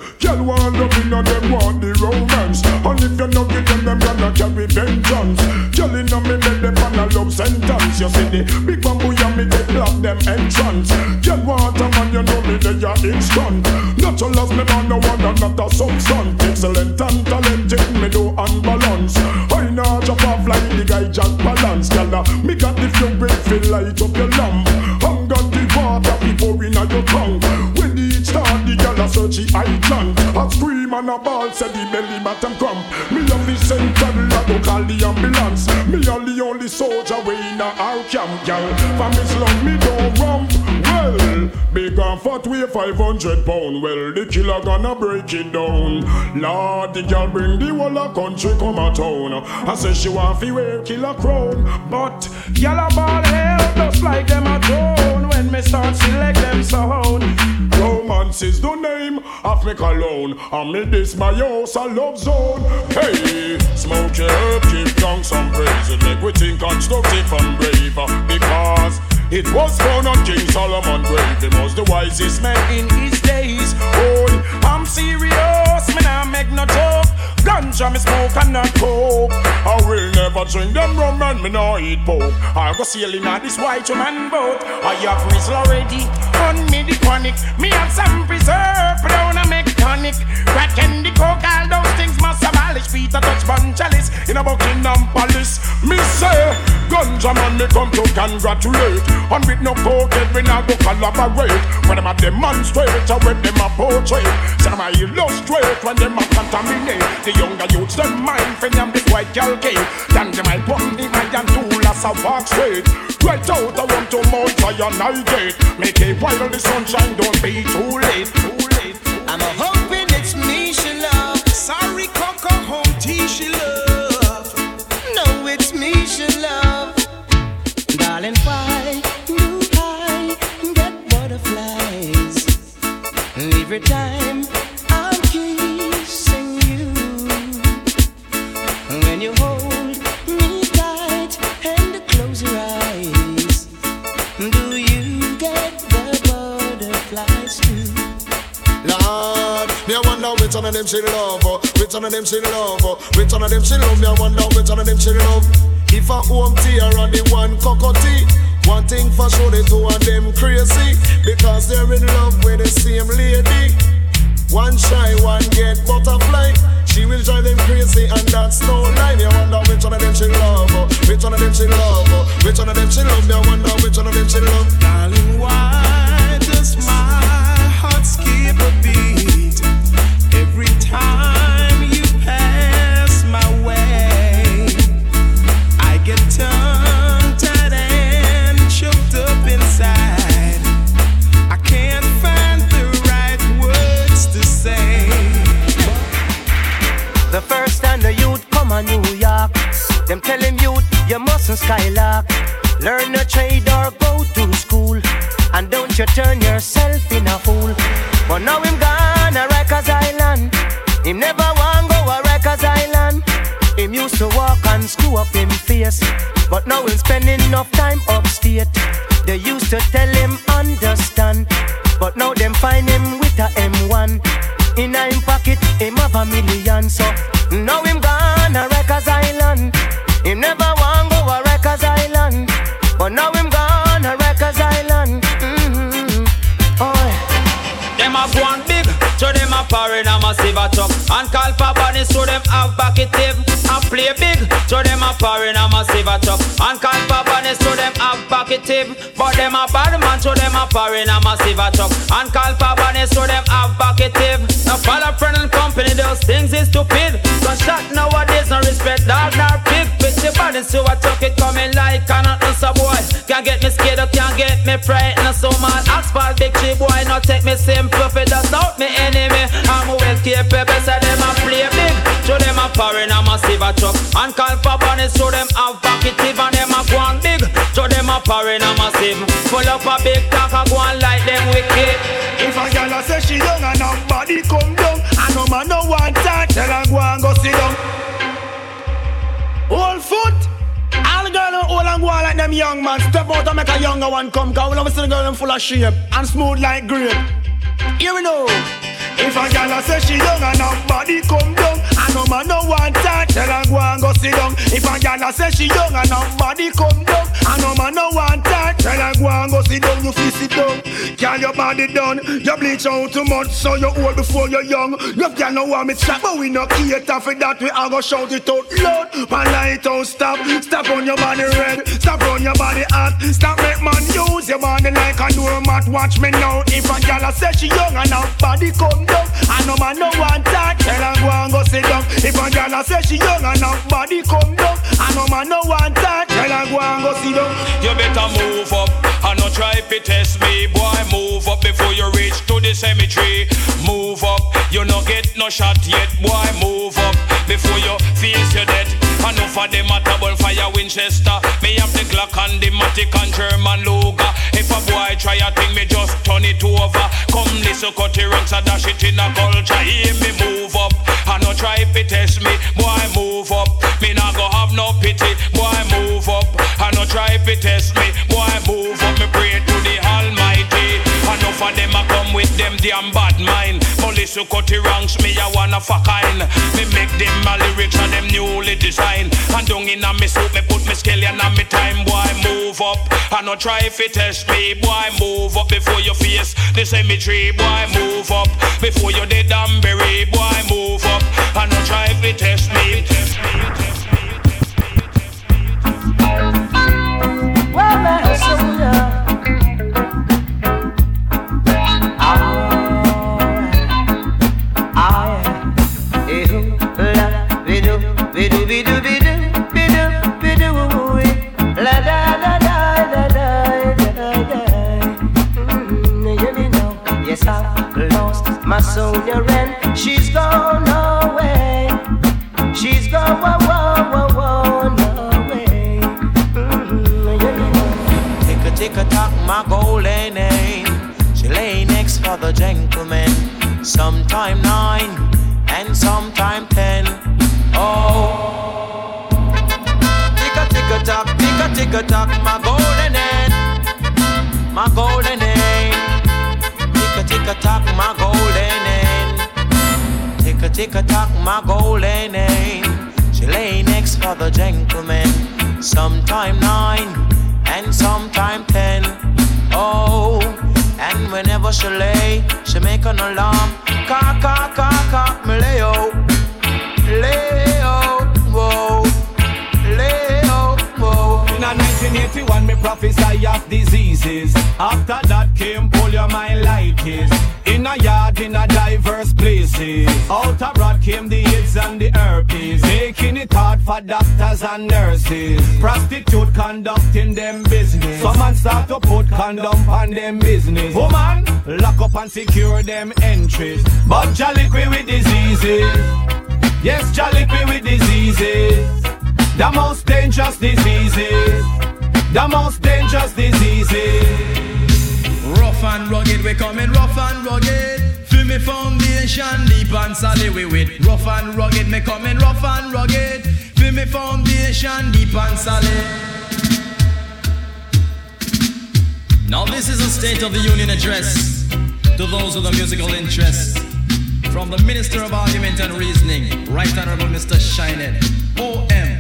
girl For me slum, me don't rump Well, big and fat weigh 500 pound. Well, the killer gonna break it down. Lord, the girl bring the whole of country come a town. I say she want fi wear killer crown But, a ball hell just like them a drone. When me start select them sound Romance is the name of me cologne. And me this my house a love zone. Hey, smoke your herb, give down some praise It make we think constructive and brave Because It was found on King Solomon grave. He was the wisest man in his days. Oh, I'm serious, man. I make no joke. Ganja me smoke and not coke. I will never drink them rum and me no eat pork. I go sailing on this white man boat. I have Rizla already on me the chronic. Me have some preserve, down a mechanic. Crack and the coke, all those things must abolish. Peter Tosh bun chalice in a Buckingham Palace. Me say, ganja man me come to congratulate. And with no coke, we not go collaborate. When them a demonstrate, or when them a portray. Say them a illustrate when them a contaminate. Younger youths, them mind for them this white girl cake. Then them might pump the iron tool as a walk straight. Right out, I want to Mount Zion, I gate. Make it while the sunshine, don't be too late, too late.
I'm a hoping it's me she love.
Sorry, Coco, home tea she love.
No, it's me she love. Darling, why do I get butterflies every time
which one of them she love, which one of them she love, which one of them she love. Me I wonder which one of them she love. If a home tea or the one cockatoo, one thing for sure the two of them crazy because they're in love with the same lady. One shy, one get butterfly. She will drive them crazy and that's no lie. Me wonder which one of them she love, which one of them she love, which one of them she love. Me wonder which one of them she love.
Darling, why does my heart skip a beat every time
on New York, them tell him youth you mustn't skylark. Learn a trade or go to school, and don't you turn yourself in a fool. But now him gone a Rikers Island, him never want go a Rikers Island. Him used to walk and screw up him face, but now him spending enough time upstate. They used to tell him understand, but now them find him with a M1. In a him pocket, him have a million, so now him gone a. Him never want go a Rikers Island, but now him gone a Rikers Island. Mm-hmm. Oh.
Them a go on big, so them a foreign a massive a truck And call for bunny, so them have bucketive And play big, so them a foreign a massive a truck And call for bunny, so them have bucketive But them a bad man, so them a foreign a massive a truck And call for bunny, so them have bucketive Now follow friend and company, those things is stupid. So shot nowadays, no respect dog nor pig The body, so I took it coming like an so boy. Can't get me scared up, can't get me frightened So man, asphalt big tree boy, not take me simple for that's out me enemy. I'm well capable, so them a play big Show them a foreign, a massive a truck. And call for bunny, show them have bucketive And them a go on big, show them a foreign, I'm a massive Full up a big talk, a go on like them wicked.
If a a say she young and her body come down, and no man no want that, tell her go and go sit down. Hold foot. All the girl old and go like them young man. Step out and make a younger one come. Cause love to see the girl them full of shape and smooth like grape. Here we know. If a a say she young and her body come down, no man no want that, tell her go and go sit down. If a girl a say she young and her body come down, and no man no want that, tell her go and go sit down. You feel sit down. Girl your body done, you bleach out too much, so you old before you're young. No girl no want me chat, but we no cater for that. We a go shout it out loud. Man light out stop, stop on your body red, stop on your body hot, stop make man use your body like a doormat. Watch me now. If a girl a say she young and her body come down, and no man no want that, tell her go and go sit down. If a girl a say she young and her body come down, and no man no want that, tell her go and go sit down.
You better move up and not try to test me, boy. Move up before you reach to the cemetery. Move up, you no get no shot yet, boy. Move up before you face your death. Enough of them a double fire Winchester. Me have the Glock and the Matic and German Luger. If a boy try a thing, me just turn it over. Come listen, Cutty Ranks and dash it in a culture. Hear me move up and not try to test me, boy. Move up, me not go have no pity, boy. Move up not no try fi test me. Boy, move up, me pray to the Almighty. Enough of them a come with them damn bad mind. Police who Cutty Ranks, me I wanna fuck kind. Me make them my lyrics and them newly designed. And down in a me suit, me put me skeleton on me time. Boy, move up. I no try fi test me. Boy, move up before your face the cemetery. Boy, move up before you dead and bury. Boy,
soldier and she's gone away. She's gone, away. Mm, yeah.
Tick a tick a tock, my golden name. She lay next for the gentleman. Sometime nine and sometime ten. Oh, tick a tick a tock, tick a tick a tock, my Tick a tick tock, my golden name. She lay next for the gentleman. Sometime nine and sometime ten. Oh, and whenever she lay, she make an alarm. Cock, cock, cock, cock, me lay oh, oh.
A 1981, me prophesy of diseases. After that came poliomyelitis. In a yard, in a diverse places. Out rot came the AIDS and the herpes. Making it hard for doctors and nurses. Prostitute conducting them business. Some man start to put condom on them business. Woman, lock up and secure them entries. But jolly with diseases. Yes, jolly with diseases. The most dangerous diseases. The most dangerous diseases.
Rough and rugged, we coming rough and rugged. Feel me foundation deep and solid we with. Rough and rugged, me coming rough and rugged. Feel me foundation deep and solid.
Now this is a State of the Union address to those with a musical interest. From the Minister of Argument and Reasoning, Right Honorable Mr. Shinehead, OM.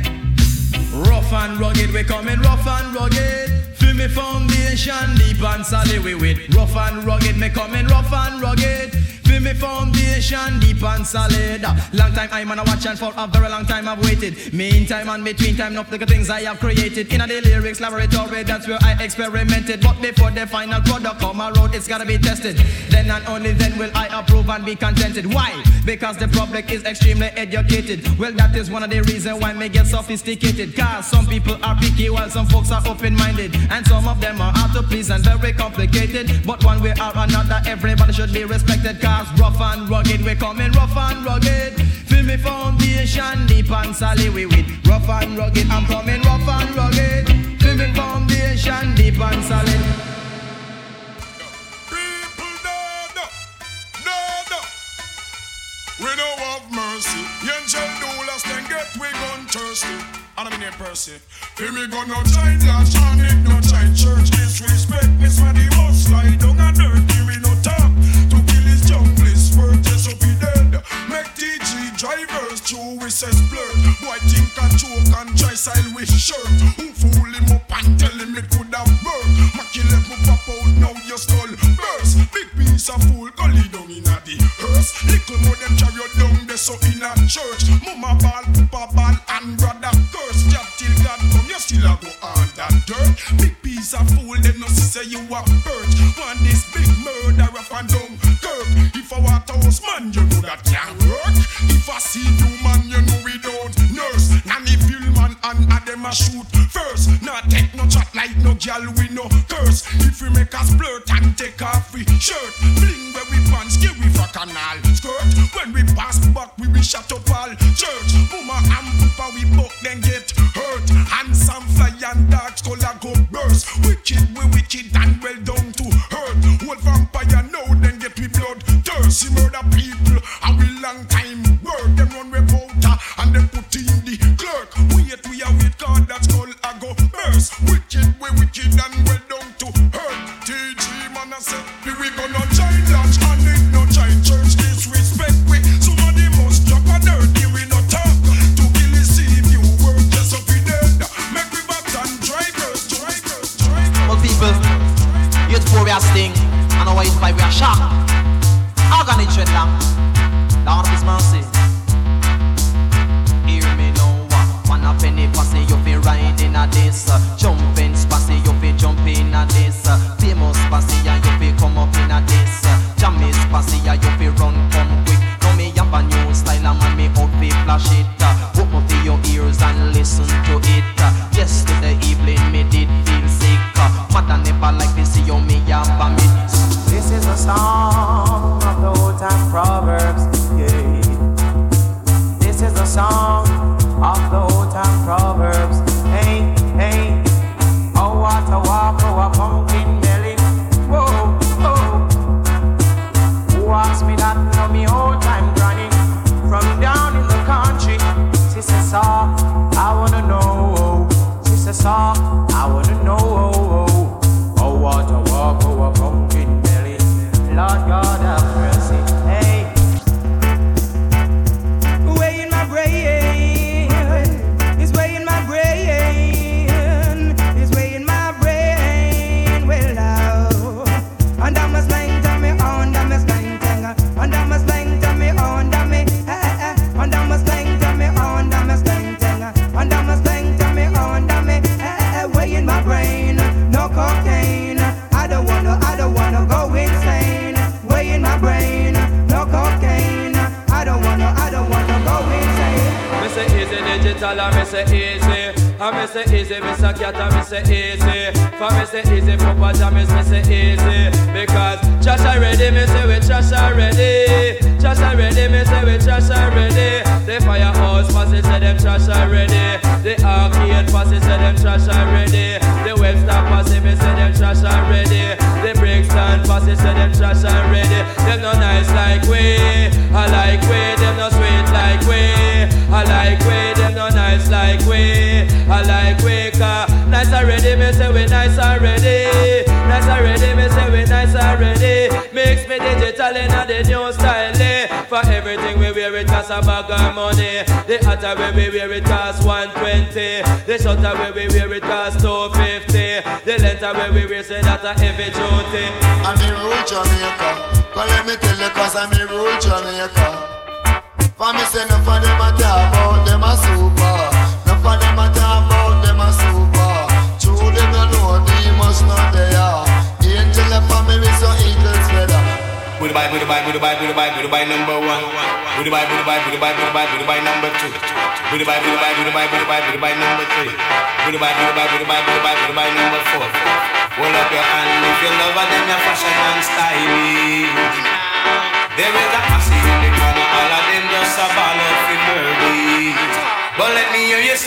And rugged, we coming rough and rugged. Feel me foundation deep and solid we with. Rough and rugged, me coming rough and rugged. Feel me foundation deep and solid. Long time I'm on a watch and for a very long time I've waited. Meantime and between time, enough the things I have created. In a the lyrics laboratory, that's where I experimented. But before the final product come around, it's gotta be tested. Then and only then will I approve and be contented. Why? Because the public is extremely educated. Well, that is one of the reasons why me get sophisticated. Cause some people are picky while some folks are open-minded. And some of them are hard to please and very complicated. But one way or another, everybody should be respected. Cause rough and rugged, we coming rough and rugged. Feel me foundation deep and solid we with. Rough and rugged, I'm coming rough and rugged. Feel me foundation deep and solid.
People, no, no, no, we don't have mercy. Angel doulas then get we gun thirsty. And I'm in Percy. Feel me gun no last John no giant church. Disrespect me for the most slide down and dirty. We no talk to kill his Purchase be dead. Make TG drivers through we says blurred. Boy think I choke and try style with shirt. Who fool him up and tell him it could have worked. Mackie let me pop out now your skull burst. Big piece of fool gully down in a the hearse. Little more them carry down there so in a church. Mama ball, papa ball and brother curse. Job till God come you still a go on that dirt. Big piece of fool them no see say you a perch. Want this big murder up and down curb. If I want house man you know that can't work. If I see you man you know we don't nurse. Nanny pill man and a them a shoot first. Not take no chat like no gal we no curse. If we make us flirt and take off we shirt, bling where we pants, give we fuck for canal skirt. When we pass back we be shut up all church. Mama and papa we buck then get hurt. Handsome fly and dark a go burst. Wicked we wicked and well down to hurt. Old vampire now then get we blood thirsty murder people a real long time. work. them run reporter and them put in the clerk. Wait, we a wait, God, that's called a go first. Wicked, we wicked and we down to hurt. TG man, I said, we we gonna join lunch and it no giant church disrespect. We somebody must drop a dirty, we no talk. To kill is if work just up in dead. Make we back and drivers, drivers,
people, youth for we are sting, and our youth by we are shocked. Organic dreadlock, Lord His mercy. Hear me now, uh, one a penny passy, you fi ride in a this. uh, Jumping spassy, you fi jump in a this. uh, Famous spassy, and you fi come up in this. uh, Jammy spassy, and you fi run come quick. Now me have a new style, and man me out fi flash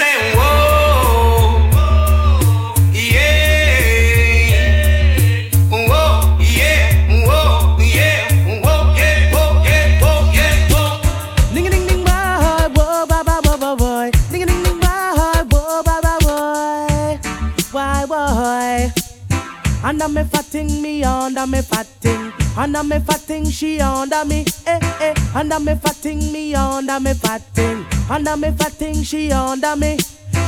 yeah, whoa,
yeah, whoa, yeah, whoa.
Ding a ding boy. Ding a boy. Why boy? Under me me fatting. Under me fatting she under me. Eh eh. Under me me under me fatting. Under me fatting she under me.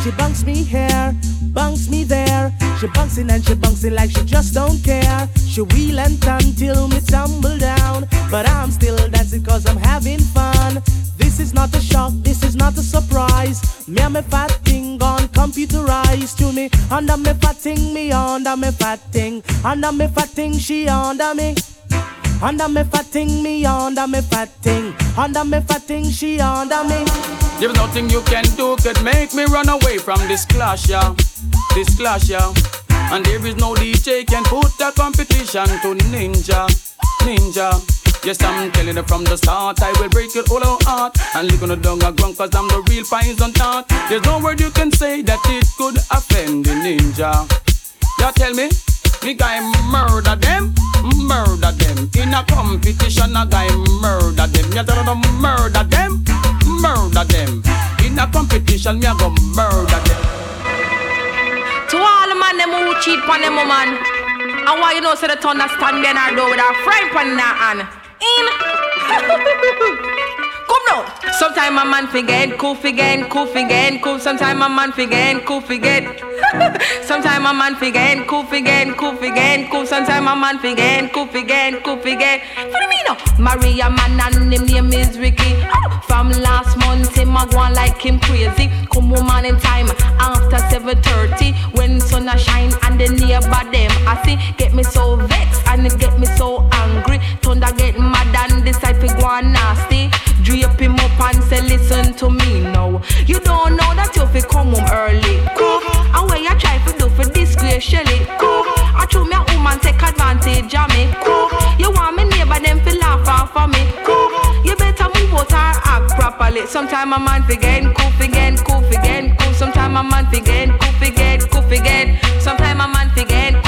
She bunks me here, bunks me there. She bunks in and she bunks in like she just don't care. She wheel and turn till me tumble down. But I'm still dancing cause I'm having fun. This is not a shock, this is not a surprise. Me and me fat thing gone computerized to me. Under me fat thing, me under me fat thing. Under me fat thing, she under me. Under me fat thing, me under me fat thing. Under me fat thing, she under me.
There's nothing you can do could make me run away from this clash, yeah. This clash, yeah. And there is no DJ can put the competition to Ninja, Ninja. Yes, I'm telling you from the start, I will break your whole heart and lick on the dung a grunt, cause I'm the real poison tart. There's no word you can say that it could offend the ninja. Y'all tell me, me guy murder them, murder them. In a competition, a guy murder them. Yeah, tell them murder them, murder them. In a competition, me a go murder them.
To all the man them who cheat on them woman, And why you know so the thunder stand behind our door with our frying pan in hand? In. Come now. Sometime a man forget, cool forget, cool forget, cool. Sometime a man forget, cool forget. Sometime a man forget, cool forget, cool forget, cool. Sometime a man forget, cool forget, cool forget. For me now, Maria man and him name is Ricky. From last month him a go like him crazy. Come woman in time after 7:30 when sun a shine and the neighbor them I see get me so vexed and it get me so angry. Thunder get mad and decide to go on nasty and say, listen to me now. You don't know that you fi come home early. Cook, and when you try fi do fi disgracefully. Shelly. Cook, I throw me a woman take advantage of me. Cook, you want me neighbor them fi laugh off of me. Cook, you better move out or act properly. Sometime a man fi get cool, fi get cool, fi get cool. Sometime a man fi get cool, fi get cool, fi get. Sometime a man fi get